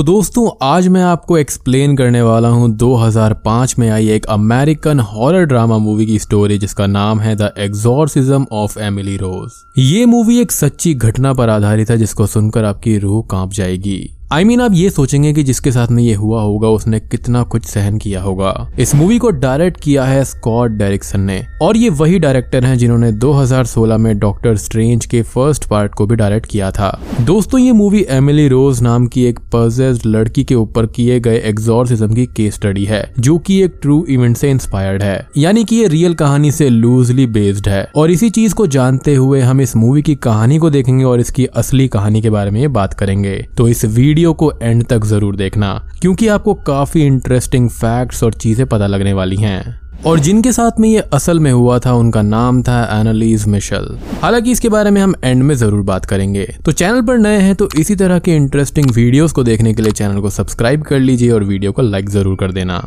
तो दोस्तों, आज मैं आपको एक्सप्लेन करने वाला हूँ 2005 में आई एक अमेरिकन हॉरर ड्रामा मूवी की स्टोरी जिसका नाम है the exorcism of Emily Rose ये मूवी एक सच्ची घटना पर आधारित है जिसको सुनकर आपकी रूह काँप जाएगी। आई I मीन mean, आप ये सोचेंगे कि जिसके साथ में ये हुआ होगा उसने कितना कुछ सहन किया होगा। इस मूवी को डायरेक्ट किया है स्कॉट डायरेक्सन ने। और ये वही डायरेक्टर हैं जिन्होंने 2016 में डॉक्टर स्ट्रेंज के फ़र्स्ट पार्ट को भी डायरेक्ट किया था। दोस्तों ये मूवी एमिली रोज नाम की एक पर्जेस्ड लड़की के ऊपर किए गए एग्जॉर्सिज्म की केस स्टडी है जो की एक ट्रू इवेंट से इंस्पायर्ड है। यानी की ये रियल कहानी से लूजली बेस्ड है। और इसी चीज़ को जानते हुए हम इस मूवी की कहानी को देखेंगे और इसकी असली कहानी के बारे में बात करेंगे। तो इस वीडियो वीडियो को एंड तक ज़रूर देखना, क्योंकि आपको काफ़ी इंटरेस्टिंग फैक्ट्स और चीज़ें पता लगने वाली हैं। और जिनके साथ में ये असल में हुआ था, उनका नाम था एनालीज मिशल हालाँकि इसके बारे में हम एंड में ज़रूर बात करेंगे। तो चैनल पर नए हैं तो इसी तरह के इंटरेस्टिंग वीडियोस को देखने के लिए चैनल को सब्सक्राइब कर लीजिए और वीडियो को लाइक ज़रूर कर देना।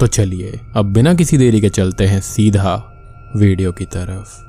तो चलिए, अब बिना किसी देरी के चलते हैं सीधा वीडियो की तरफ़।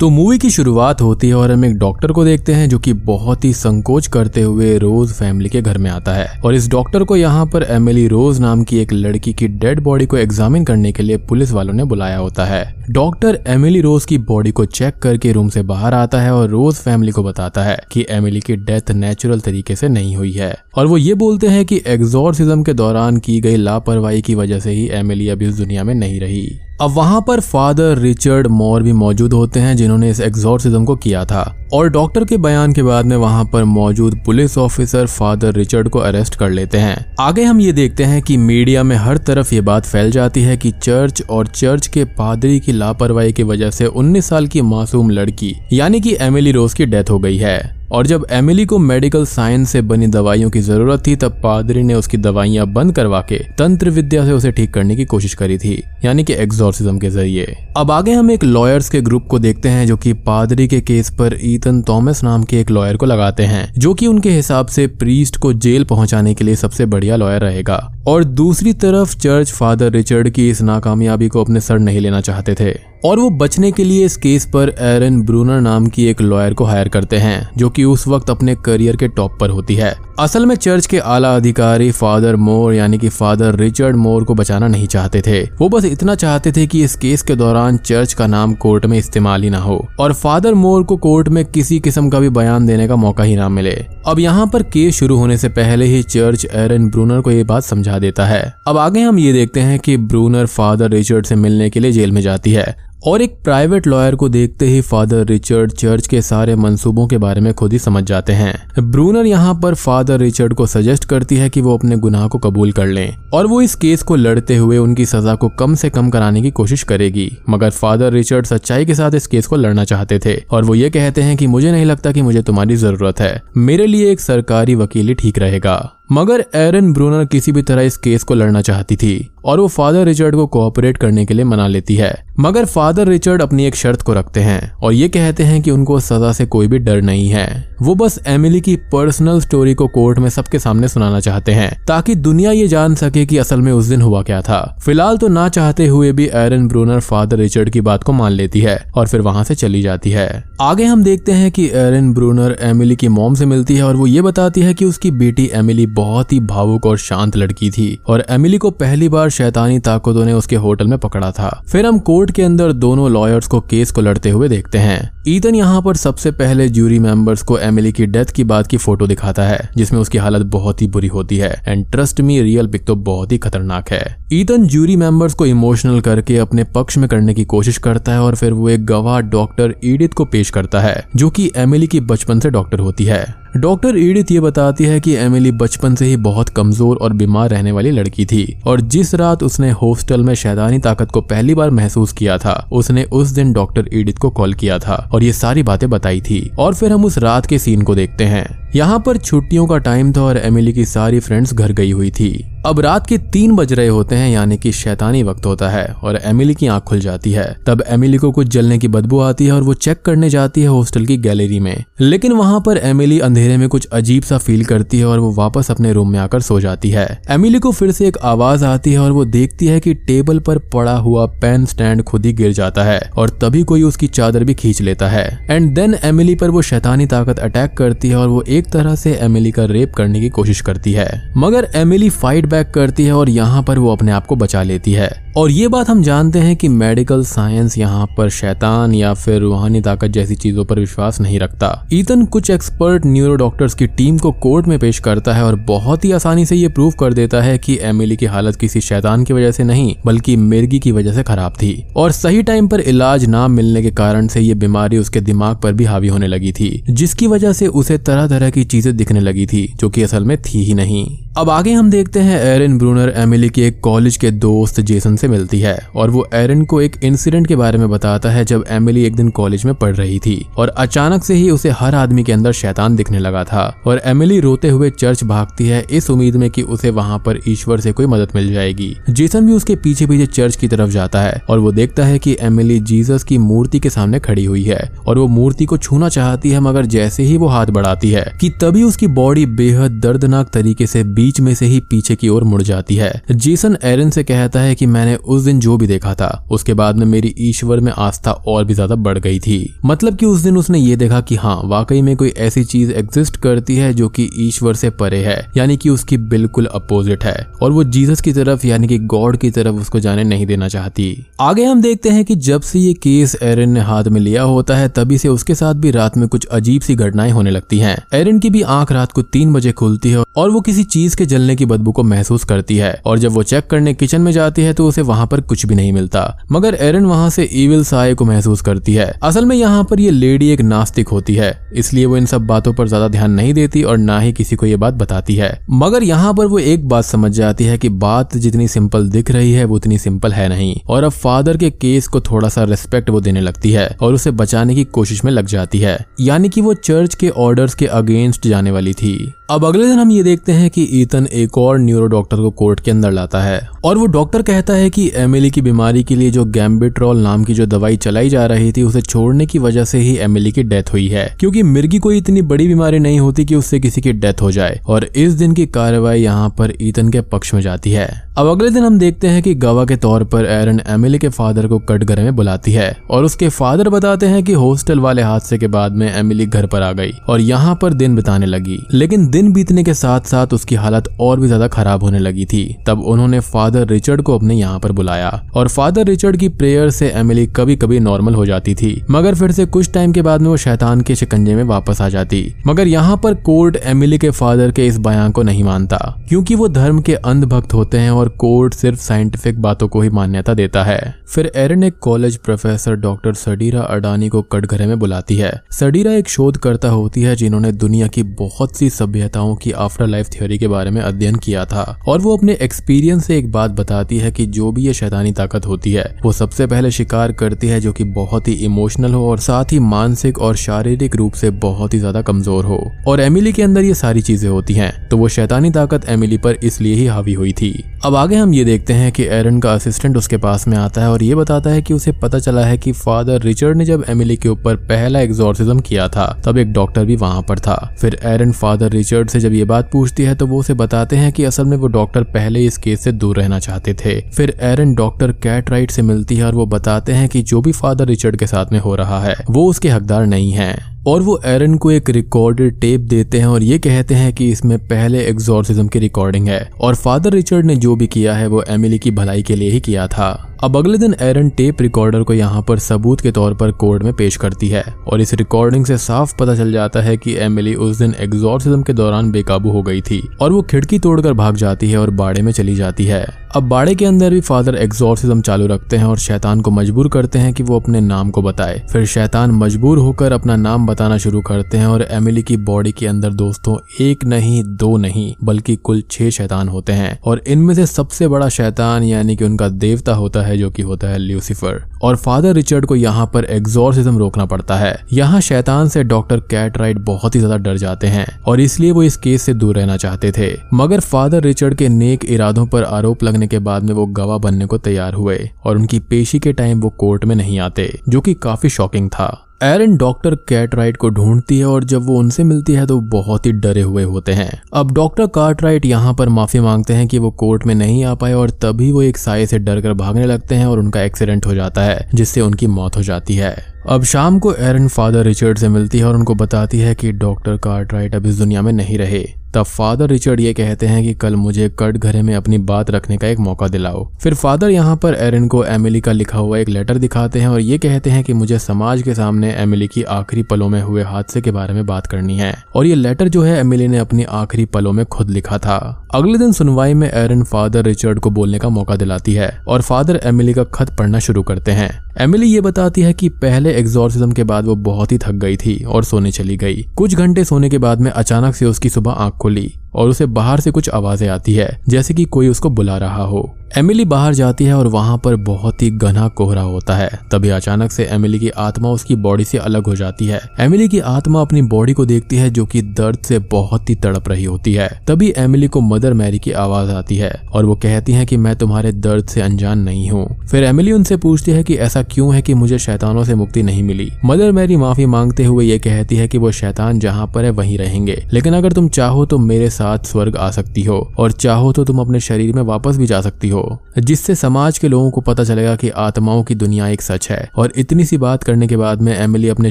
तो मूवी की शुरुआत होती है और हम एक डॉक्टर को देखते हैं जो कि बहुत ही संकोच करते हुए रोज फैमिली के घर में आता है। और इस डॉक्टर को यहाँ पर एमिली रोज नाम की एक लड़की की डेड बॉडी को एग्जामिन करने के लिए पुलिस वालों ने बुलाया होता है। डॉक्टर एमिली रोज की बॉडी को चेक करके रूम से बाहर आता है और रोज फैमिली को बताता है कि एमिली की डेथ नेचुरल तरीके से नहीं हुई है। और वो ये बोलते हैं कि एग्जॉर्सिज्म के दौरान की गई लापरवाही की वजह से ही एमिली अभी इस दुनिया में नहीं रही। अब वहाँ पर फादर रिचर्ड मोर भी मौजूद होते हैं, जिन्होंने इस एग्जॉर्सिज्म को किया था। और डॉक्टर के बयान के बाद में वहाँ पर मौजूद पुलिस ऑफिसर फादर रिचर्ड को अरेस्ट कर लेते हैं। आगे हम ये देखते हैं कि मीडिया में हर तरफ़ ये बात फैल जाती है कि चर्च और चर्च के पादरी की लापरवाही की वजह से 19 साल की मासूम लड़की, यानी कि एमिली रोज की डेथ हो गई है। और जब एमिली को मेडिकल साइंस से बनी दवाइयों की ज़रूरत थी, तब पादरी ने उसकी दवाइयाँ बंद करवा के तंत्र विद्या से उसे ठीक करने की कोशिश करी थी, यानी कि एग्जॉर्सिज्म के ज़रिए। अब आगे हम एक लॉयर्स के ग्रुप को देखते हैं, जो कि पादरी के केस पर ईथन थॉमस नाम के एक लॉयर को लगाते हैं, जो कि उनके हिसाब से प्रीस्ट को जेल पहुँचाने के लिए सबसे बढ़िया लॉयर रहेगा। और दूसरी तरफ़ चर्च फादर रिचर्ड की इस नाकामयाबी को अपने सर नहीं लेना चाहते थे। और वो बचने के लिए इस केस पर एरन ब्रूनर नाम की एक लॉयर को हायर करते हैं, जो कि उस वक्त अपने करियर के टॉप पर होती है। असल में चर्च के आला अधिकारी फादर मोर, यानी कि फादर रिचर्ड मोर को बचाना नहीं चाहते थे। वो बस इतना चाहते थे कि इस केस के दौरान चर्च का नाम कोर्ट में इस्तेमाल ही ना हो, और फादर मोर को कोर्ट में किसी किस्म का भी बयान देने का मौका ही ना मिले। अब यहाँ पर केस शुरू होने से पहले ही चर्च एरन ब्रूनर को ये बात समझा देता है। अब आगे हम ये देखते हैं कि ब्रूनर फादर रिचर्ड से मिलने के लिए जेल में जाती है। और एक प्राइवेट लॉयर को देखते ही फादर रिचर्ड चर्च के सारे मंसूबों के बारे में खुद ही समझ जाते हैं। ब्रूनर यहाँ पर फादर रिचर्ड को सजेस्ट करती है कि वो अपने गुनाह को कबूल कर लें और वो इस केस को लड़ते हुए उनकी सजा को कम से कम कराने की कोशिश करेगी। मगर फादर रिचर्ड सच्चाई के साथ इस केस को लड़ना चाहते थे और वो ये कहते हैं कि मुझे नहीं लगता कि मुझे तुम्हारी ज़रूरत है। मेरे लिए एक सरकारी वकील ही ठीक रहेगा। मगर एरन ब्रूनर किसी भी तरह इस केस को लड़ना चाहती थी और वो फादर रिचर्ड को कोऑपरेट करने के लिए मना लेती है। मगर फादर रिचर्ड अपनी एक शर्त को रखते हैं और ये कहते हैं कि उनको सजा से कोई भी डर नहीं है। वो बस एमिली की पर्सनल स्टोरी को कोर्ट में सबके सामने सुनाना चाहते हैं, ताकि दुनिया ये जान सके कि असल में उस दिन हुआ क्या था। फ़िलहाल तो ना चाहते हुए भी एरन ब्रूनर फादर रिचर्ड की बात को मान लेती है और फिर वहाँ से चली जाती है। आगे हम देखते हैं कि एरन ब्रूनर एमिली की मोम से मिलती है और वो ये बताती है कि उसकी बेटी एमिली बहुत ही भावुक और शांत लड़की थी और एमिली को पहली बार शैतानी ताकतों ने उसके होटल में पकड़ा था। फिर हम कोर्ट के अंदर दोनों लॉयर्स को केस को लड़ते हुए देखते हैं। ईदन यहाँ पर सबसे पहले जूरी मेंबर्स को एमिली की डेथ की बात की फ़ोटो दिखाता है, जिसमें उसकी हालत बहुत ही बुरी होती है। And trust me real pic तो बहुत ही खतरनाक है। ईदन जूरी मेंबर्स को इमोशनल करके अपने पक्ष में करने की कोशिश करता है और फिर वो एक गवाह डॉक्टर ईडित को पेश करता है, जो कि एमिली की बचपन से डॉक्टर होती है। डॉक्टर ईडिथ ये बताती है कि एमिली बचपन से ही बहुत कमज़ोर और बीमार रहने वाली लड़की थी। और जिस रात उसने हॉस्टल में शैतानी ताकत को पहली बार महसूस किया था, उसने उस दिन डॉक्टर ईडित को कॉल किया था और ये सारी बातें बताई थी। और फिर हम उस रात के सीन को देखते हैं। यहाँ पर छुट्टियों का टाइम था और एमिली की सारी फ्रेंड्स घर गई हुई थी। अब रात के तीन बज रहे होते हैं, यानी कि शैतानी वक्त होता है और एमिली की आँख खुल जाती है। तब एमिली को कुछ जलने की बदबू आती है और वो चेक करने जाती है हॉस्टल की गैलरी में। लेकिन वहाँ पर एमिली अंधेरे में कुछ अजीब सा फील करती है और वो वापस अपने रूम में आकर सो जाती है। एमिली को फिर से एक आवाज़ आती है और वो देखती है की टेबल पर पड़ा हुआ पेन स्टैंड खुद ही गिर जाता है और तभी कोई उसकी चादर भी खींच लेता है। एंड देन एमिली पर वो शैतानी ताकत अटैक करती है और वो एक तरह से एमिली का रेप करने की कोशिश करती है। मगर एमिली फाइट बैक करती है और यहाँ पर वो अपने आप को बचा लेती है। और ये बात हम जानते हैं कि मेडिकल साइंस यहाँ पर शैतान या फिर रूहानी ताकत जैसी चीज़ों पर विश्वास नहीं रखता। ईतन कुछ एक्सपर्ट न्यूरो डॉक्टर्स की टीम को कोर्ट में पेश करता है और बहुत ही आसानी से ये प्रूव कर देता है कि एमिली की हालत किसी शैतान की वजह से नहीं, बल्कि मिर्गी की वजह से खराब थी। और सही टाइम पर इलाज ना मिलने के कारण से ये बीमारी उसके दिमाग पर भी हावी होने लगी थी, जिसकी वजह से उसे तरह तरह की चीज़ें दिखने लगी थी, जो की असल में थी ही नहीं। अब आगे हम देखते हैं एरिन ब्रूनर एमिली के एक कॉलेज के दोस्त जेसन से मिलती है और वो एरन को एक इंसिडेंट के बारे में बताता है जब एमिली एक दिन कॉलेज में पढ़ रही थी और अचानक से ही उसे हर आदमी के अंदर शैतान दिखने लगा था और एमिली रोते हुए चर्च भागती है इस उम्मीद में कि उसे वहाँ पर ईश्वर से कोई मदद मिल जाएगी। जेसन भी उसके पीछे पीछे चर्च की तरफ़ जाता है और वो देखता है कि एमिली जीसस की मूर्ति के सामने खड़ी हुई है और वो मूर्ति को छूना चाहती है मगर जैसे ही वो हाथ बढ़ाती है कि तभी उसकी बॉडी बेहद दर्दनाक तरीके से बीच में से ही पीछे की ओर मुड़ जाती है। जेसन एरन से कहता है कि मैंने उस दिन जो भी देखा था, उसके बाद में मेरी ईश्वर में आस्था और भी ज़्यादा बढ़ गई थी। मतलब कि उस दिन उसने ये देखा कि हाँ वाकई में कोई ऐसी चीज़ एग्जिस्ट करती है जो कि ईश्वर से परे है, यानी कि उसकी बिल्कुल अपोजिट है, और वो जीसस की तरफ़, यानी कि गॉड की तरफ़ उसको जाने नहीं देना चाहती। आगे हम देखते हैं कि जब से ये केस एरन ने हाथ में लिया होता है, तभी से उसके साथ भी रात में कुछ अजीब सी घटनाएँ होने लगती हैं। एरन की भी आँख रात को तीन बजे खुलती है, और वो किसी चीज़ के जलने की बदबू को महसूस करती है, और जब वो चेक करने किचन में जाती है तो उसे वहाँ पर कुछ भी नहीं मिलता। मगर एरन वहाँ से ईविल साय को महसूस करती है। असल में यहाँ पर ये लेडी एक नास्तिक होती है, इसलिए वो इन सब बातों पर ज़्यादा ध्यान नहीं देती और ना ही किसी को ये बात बताती है। मगर यहाँ पर वो एक बात समझ जाती है कि बात जितनी सिंपल दिख रही है, वो उतनी सिंपल है नहीं। और अब फादर के केस को थोड़ा सा रेस्पेक्ट वो देने लगती है और उसे बचाने की कोशिश में लग जाती है। यानी कि वो चर्च के ऑर्डर्स के अगेंस्ट जाने वाली थी। अब अगले दिन हम ये देखते हैं कि ईतन एक और न्यूरो डॉक्टर को कोर्ट के अंदर लाता है और वो डॉक्टर कहता है कि एमिली की बीमारी के लिए जो गैम्बिट्रॉल नाम की जो दवाई चलाई जा रही थी, उसे छोड़ने की वजह से ही एमिली की डेथ हुई है। क्योंकि मिर्गी कोई इतनी बड़ी बीमारी नहीं होती कि उससे किसी की डेथ हो जाए, और इस दिन की कार्रवाई यहाँ पर ईतन के पक्ष में जाती है। अब अगले दिन हम देखते हैं कि गवाह के तौर पर एरन एमिली के फादर को कटघरे में बुलाती है, और उसके फादर बताते हैं कि हॉस्टल वाले हादसे के बाद में एमिली घर पर आ गई, और यहाँ पर दिन बिताने लगी। लेकिन दिन बीतने के साथ साथ उसकी हालत और भी ज़्यादा खराब होने लगी थी। तब उन्होंने फादर रिचर्ड को अपने यहाँ पर बुलाया और फादर रिचर्ड की प्रेयर से एमिली कभी कभी नॉर्मल हो जाती थी, मगर फिर से कुछ टाइम के बाद में वो शैतान के शिकंजे में वापस आ जाती। मगर यहाँ पर कोर्ट एमिली के फादर के इस बयान को नहीं मानता, क्योंकि वो धर्म के अंधभक्त होते हैं और कोर्ट सिर्फ़ साइंटिफिक बातों को ही मान्यता देता है। फिर एरन एक college professor doctor Sadira Adani को कटघरे में बुलाती है। सडीरा एक शोधकर्ता होती है जिन्होंने दुनिया की बहुत सी सभ्यताओं की आफ्टर लाइफ थ्योरी के बारे में अध्ययन किया था। और वो अपने एक्सपीरियंस से एक बात बताती है कि जो भी ये शैतानी ताकत होती है, वो सबसे पहले शिकार करती है जो कि बहुत ही इमोशनल हो और साथ ही मानसिक और शारीरिक रूप से बहुत ही ज़्यादा कमज़ोर हो। और एमिली के अंदर ये सारी चीज़ें होती हैं तो वो शैतानी ताकत एमिली पर इसलिए ही हावी हुई थी। अब आगे हम ये देखते हैं कि एरन का असिस्टेंट उसके पास में आता है और ये बताता है कि उसे पता चला है कि फादर रिचर्ड ने जब एमिली के ऊपर पहला एग्जॉर्सिज्म किया था, तब एक डॉक्टर भी वहाँ पर था। फिर एरन फादर रिचर्ड से जब ये बात पूछती है तो वो उसे बताते हैं कि असल में वो डॉक्टर पहले इस केस से दूर रहना चाहते थे। फिर एरन डॉक्टर कैट राइट से मिलती है और वो बताते हैं कि जो भी फादर रिचर्ड के साथ में हो रहा है, वो उसके हकदार नहीं है। और वो एरन को एक रिकॉर्डेड टेप देते हैं और ये कहते हैं कि इसमें पहले एग्जॉर्सिज्म की रिकॉर्डिंग है और फादर रिचर्ड ने जो भी किया है वो एमिली की भलाई के लिए ही किया था। अब अगले दिन एरन टेप रिकॉर्डर को यहाँ पर सबूत के तौर पर कोर्ट में पेश करती है और इस रिकॉर्डिंग से साफ़ पता चल जाता है कि एमिली उस दिन एग्जॉर्सिज्म के दौरान बेकाबू हो गई थी और वो खिड़की तोड़कर भाग जाती है और बाड़े में चली जाती है। अब बाड़े के अंदर भी फादर एग्जॉर्सिज्म चालू रखते हैं और शैतान को मजबूर करते हैं कि वो अपने नाम को बताए। फिर शैतान मजबूर होकर अपना नाम बताना शुरू करते हैं और एमिली की बॉडी के अंदर दोस्तों, एक नहीं, दो नहीं, बल्कि कुल छह शैतान होते हैं। और इनमें से सबसे बड़ा शैतान यानी कि उनका देवता होता है जो कि होता है ल्यूसीफर और फादर रिचर्ड को यहाँ पर एग्जॉर्सिज्म रोकना पड़ता है। यहाँ शैतान से डॉक्टर कैट राइट बहुत ही ज़्यादा डर जाते हैं और इसलिए वो इस केस से दूर रहना चाहते थे। मगर फादर रिचर्ड के नेक इरादों पर आरोप लगने के बाद में वो गवाह बनने को तैयार हुए और उनकी पेशी के टाइम वो कोर्ट में नहीं आते, जो कि काफ़ी शॉकिंग था। एरन डॉक्टर कैटराइट को ढूंढती है और जब वो उनसे मिलती है तो बहुत ही डरे हुए होते हैं। अब डॉक्टर कार्टराइट यहाँ पर माफ़ी मांगते हैं कि वो कोर्ट में नहीं आ पाए और तभी वो एक साय से डर कर भागने लगते हैं और उनका एक्सीडेंट हो जाता है, जिससे उनकी मौत हो जाती है। अब शाम को एरन फादर रिचर्ड से मिलती है और उनको बताती है कि डॉक्टर कार्टराइट अब इस दुनिया में नहीं रहे। तब फादर रिचर्ड ये कहते हैं कि कल मुझे कट घरे में अपनी बात रखने का एक मौका दिलाओ। फिर फादर यहाँ पर एरन को एमिली का लिखा हुआ एक लेटर दिखाते हैं और ये कहते हैं कि मुझे समाज के सामने एमिली की आखिरी पलों में हुए हादसे के बारे में बात करनी है। और ये लेटर जो है, एमिली ने अपनी आखिरी पलों में खुद लिखा था। अगले दिन सुनवाई में एरन फादर रिचर्ड को बोलने का मौका दिलाती है और फादर एमिली का खत पढ़ना शुरू करते हैं। एमिली ये बताती है कि पहले एग्जॉर्सिज्म के बाद वो बहुत ही थक गई थी और सोने चली गई। कुछ घंटे सोने के बाद में अचानक से उसकी सुबह आँख खुली और उसे बाहर से कुछ आवाज़ें आती है, जैसे कि कोई उसको बुला रहा हो। एमिली बाहर जाती है और वहाँ पर बहुत ही घना कोहरा होता है। तभी अचानक से एमिली की आत्मा उसकी बॉडी से अलग हो जाती है। एमिली की आत्मा अपनी बॉडी को देखती है, जो कि दर्द से बहुत ही तड़प रही होती है। तभी एमिली को मदर मैरी की आवाज़ आती है और वो कहती है कि मैं तुम्हारे दर्द से अनजान नहीं हूँ। फिर एमिली उनसे पूछती है कि ऐसा क्यों है कि मुझे शैतानों से मुक्ति नहीं मिली? मदर मैरी माफ़ी मांगते हुए ये कहती है कि वो शैतान जहाँ पर है वहीं रहेंगे। लेकिन अगर तुम चाहो तो मेरे साथ स्वर्ग आ सकती हो और चाहो तो तुम अपने शरीर में वापस भी जा सकती हो, जिससे समाज के लोगों को पता चलेगा कि आत्माओं की दुनिया एक सच है। और इतनी सी बात करने के बाद में एमिली अपने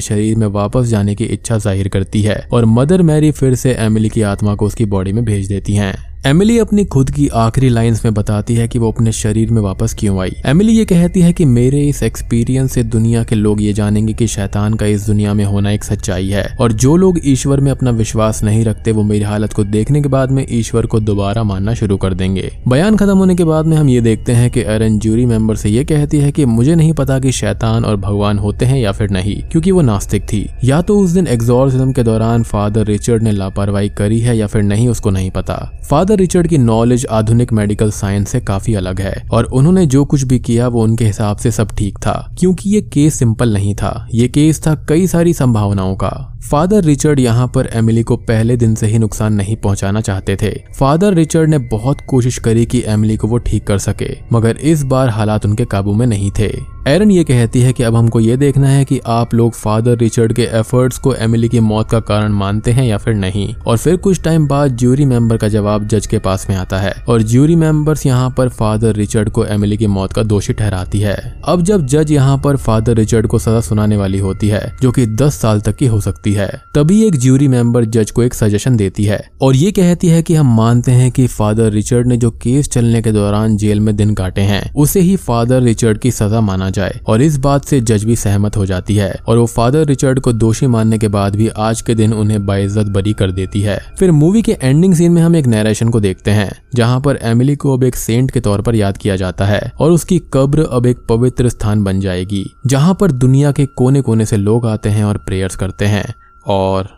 शरीर में वापस जाने की इच्छा ज़ाहिर करती है और मदर मैरी फिर से एमिली की आत्मा को उसकी बॉडी में भेज देती हैं। एमिली अपनी खुद की आखिरी लाइंस में बताती है कि वो अपने शरीर में वापस क्यों आई? एमिली ये कहती है कि मेरे इस एक्सपीरियंस से दुनिया के लोग ये जानेंगे कि शैतान का इस दुनिया में होना एक सच्चाई है। और जो लोग ईश्वर में अपना विश्वास नहीं रखते, वो मेरी हालत को देखने के बाद में ईश्वर को दोबारा मानना शुरू कर देंगे। बयान खत्म होने के बाद में हम ये देखते हैं कि एरन जूरी मेंबर से ये कहती है कि मुझे नहीं पता कि शैतान और भगवान होते हैं या फिर नहीं, क्योंकि वो नास्तिक थी। या तो उस दिन एग्जॉर्सिज्म के दौरान फादर रिचर्ड ने लापरवाही करी है या फिर नहीं, उसको नहीं पता। फादर फादर रिचर्ड की नॉलेज आधुनिक मेडिकल साइंस से काफ़ी अलग है और उन्होंने जो कुछ भी किया, वो उनके हिसाब से सब ठीक था। क्योंकि ये केस सिंपल नहीं था, ये केस था कई सारी संभावनाओं का। फादर रिचर्ड यहाँ पर एमिली को पहले दिन से ही नुकसान नहीं पहुंचाना चाहते थे। फादर रिचर्ड ने बहुत कोशिश करी कि एमिली को वो ठीक कर सके, मगर इस बार हालात उनके काबू में नहीं थे। एरन ये कहती है कि अब हमको ये देखना है कि आप लोग फादर रिचर्ड के एफर्ट्स को एमिली की मौत का कारण मानते हैं या फिर नहीं। और फिर कुछ टाइम बाद ज्यूरी मेंबर का जवाब जज के पास में आता है और ज्यूरी मेंबर्स यहाँ पर फादर रिचर्ड को एमिली की मौत का दोषी ठहराती है। अब जब जज यहाँ पर फादर रिचर्ड को सजा सुनाने वाली होती है, जो की दस साल तक की हो सकती है, तभी एक ज्यूरी मेंबर जज को एक सजेशन देती है और ये कहती है की हम मानते हैं की फादर रिचर्ड ने जो केस चलने के दौरान जेल में दिन काटे हैं, उसे ही फादर रिचर्ड की सजा माना जाए और इस बात से जज भी सहमत हो जाती है और वो फादर रिचर्ड को दोषी मानने के बाद भी आज के दिन उन्हें बाइज्जत बरी कर देती है। फिर मूवी के एंडिंग सीन में हम एक नरेशन को देखते हैं, जहाँ पर एमिली को अब एक सेंट के तौर पर याद किया जाता है और उसकी कब्र अब एक पवित्र स्थान बन जाएगी, जहाँ पर दुनिया के कोने कोने से लोग आते हैं और प्रेयर्स करते हैं। और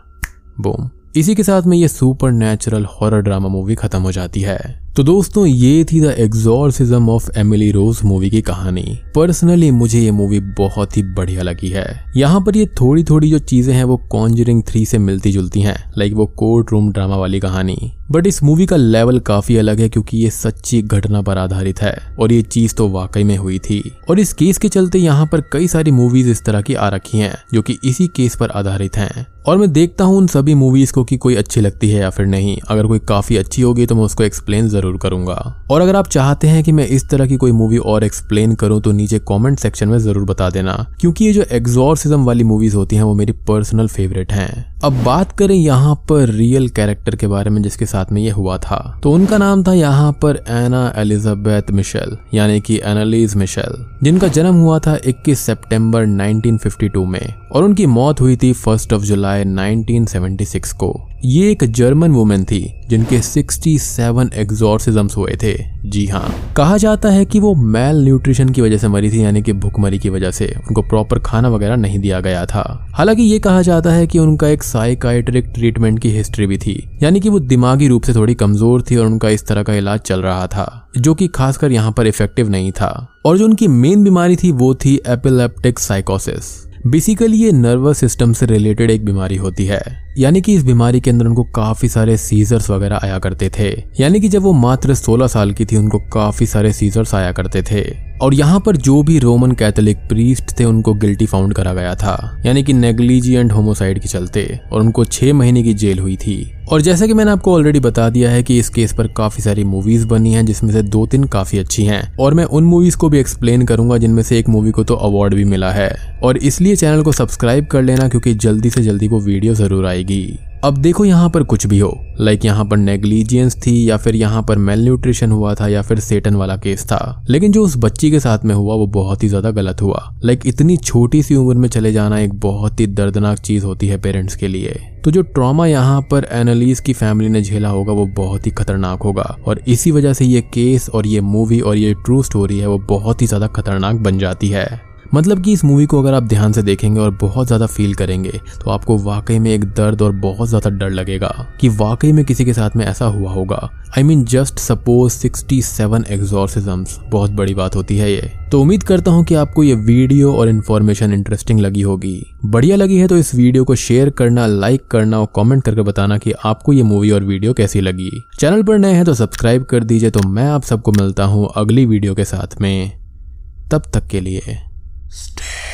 बूम इसी के साथ में ये supernatural horror drama movie खत्म हो जाती है। तो दोस्तों, ये थी the exorcism of Emily Rose movie की कहानी। पर्सनली मुझे ये मूवी बहुत ही बढ़िया लगी है। यहाँ पर ये थोड़ी थोड़ी जो चीज़ें हैं, वो कॉन्जरिंग थ्री से मिलती जुलती हैं लाइक वो कोर्ट रूम ड्रामा वाली कहानी। बट इस मूवी का लेवल काफ़ी अलग है, क्योंकि ये सच्ची घटना पर आधारित है, और ये चीज़ तो वाकई में हुई थी। और इस केस के चलते यहाँ पर कई सारी मूवीज़ इस तरह की आ रखी हैं, जो कि इसी केस पर आधारित हैं। और मैं देखता हूँ उन सभी मूवीज़ को कि कोई अच्छी लगती है या फिर नहीं। अगर कोई काफ़ी अच्छी होगी तो मैं उसको एक्सप्लेन ज़रूर करूँगा। और अगर आप चाहते हैं कि मैं इस तरह की कोई मूवी और एक्सप्लेन करूँ तो नीचे कमेंट सेक्शन में ज़रूर बता देना। क्योंकि ये जो एग्जॉर्सिज्म वाली मूवीज़ होती हैं, वो मेरी पर्सनल फेवरेट हैं। अब बात करें यहाँ पर रियल कैरेक्टर के बारे में, जिसके साथ में ये हुआ था। तो उनका नाम था यहाँ पर एना एलिजाबेथ मिशेल यानी कि एनालीज मिशेल जिनका जन्म हुआ था 21 सितंबर 1952 में, और उनकी मौत हुई थी फ़र्स्ट ऑफ़ जुलाई 1976 को। ये एक जर्मन वुमेन थी, जिनके 67 एग्जॉर्सिज्म्स हुए थे। जी हाँ कहा जाता है कि वो मेल न्यूट्रिशन की वजह से मरी थी, यानी कि भूखमरी की वजह से। उनको प्रॉपर खाना वगैरह नहीं दिया गया था। हालाँकि ये कहा जाता है कि उनका एक साइकाइट्रिक ट्रीटमेंट की हिस्ट्री भी थी, यानी कि वो दिमागी रूप से थोड़ी कमज़ोर थी और उनका इस तरह का इलाज चल रहा था, जो कि खासकर यहाँ पर इफ़ेक्टिव नहीं था। और जो उनकी मेन बीमारी थी, वो थी एपिलेप्टिक साइकोसिस बेसिकली ये नर्वस सिस्टम से रिलेटेड एक बीमारी होती है। यानी कि इस बीमारी के अंदर उनको काफ़ी सारे सीजर्स वगैरह आया करते थे। यानी कि जब वो मात्र 16 साल की थी, उनको काफ़ी सारे सीजर्स आया करते थे। और यहाँ पर जो भी रोमन कैथोलिक प्रीस्ट थे, उनको गिल्टी फाउंड करा गया था। यानी कि नेग्लिजियंट होमोसाइड के चलते, और उनको छह महीने की जेल हुई थी। और जैसा कि मैंने आपको ऑलरेडी बता दिया है कि इस केस पर काफ़ी सारी मूवीज़ बनी हैं, जिसमें से दो तीन काफ़ी अच्छी हैं। और मैं उन मूवीज़ को भी एक्सप्लेन करूँगा, जिनमें से एक मूवी को तो अवार्ड भी मिला है। और इसलिए चैनल को सब्सक्राइब कर लेना, क्योंकि जल्दी से जल्दी वो वीडियो ज़रूर आएगी। अब देखो यहाँ पर कुछ भी हो लाइक यहाँ पर नेग्लिजियंस थी या फिर यहाँ पर मेल न्यूट्रिशन हुआ था या फिर सेटन वाला केस था। लेकिन जो उस बच्ची के साथ में हुआ, वो बहुत ही ज़्यादा गलत हुआ। लाइक इतनी छोटी सी उम्र में चले जाना एक बहुत ही दर्दनाक चीज़ होती है पेरेंट्स के लिए। तो जो ट्रॉमा यहाँ पर एनालिस की फैमिली ने झेला होगा, वो बहुत ही खतरनाक होगा। और इसी वजह से ये केस और ये मूवी और ये ट्रू स्टोरी है, वो बहुत ही ज़्यादा खतरनाक बन जाती है। मतलब कि इस मूवी को अगर आप ध्यान से देखेंगे और बहुत ज़्यादा फील करेंगे तो आपको वाकई में एक दर्द और बहुत ज़्यादा डर लगेगा कि वाकई में किसी के साथ में ऐसा हुआ होगा। I mean just suppose 67 exorcisms बहुत बड़ी बात होती है ये। तो उम्मीद करता हूँ कि आपको ये वीडियो और इन्फॉर्मेशन इंटरेस्टिंग लगी होगी। बढ़िया लगी है तो इस वीडियो को शेयर करना लाइक करना और कमेंट करके बताना कि आपको ये मूवी और वीडियो कैसी लगी। चैनल पर नए हैं तो सब्सक्राइब कर दीजिए तो मैं आप सबको मिलता हूँ अगली वीडियो के साथ में। तब तक के लिए। Stay.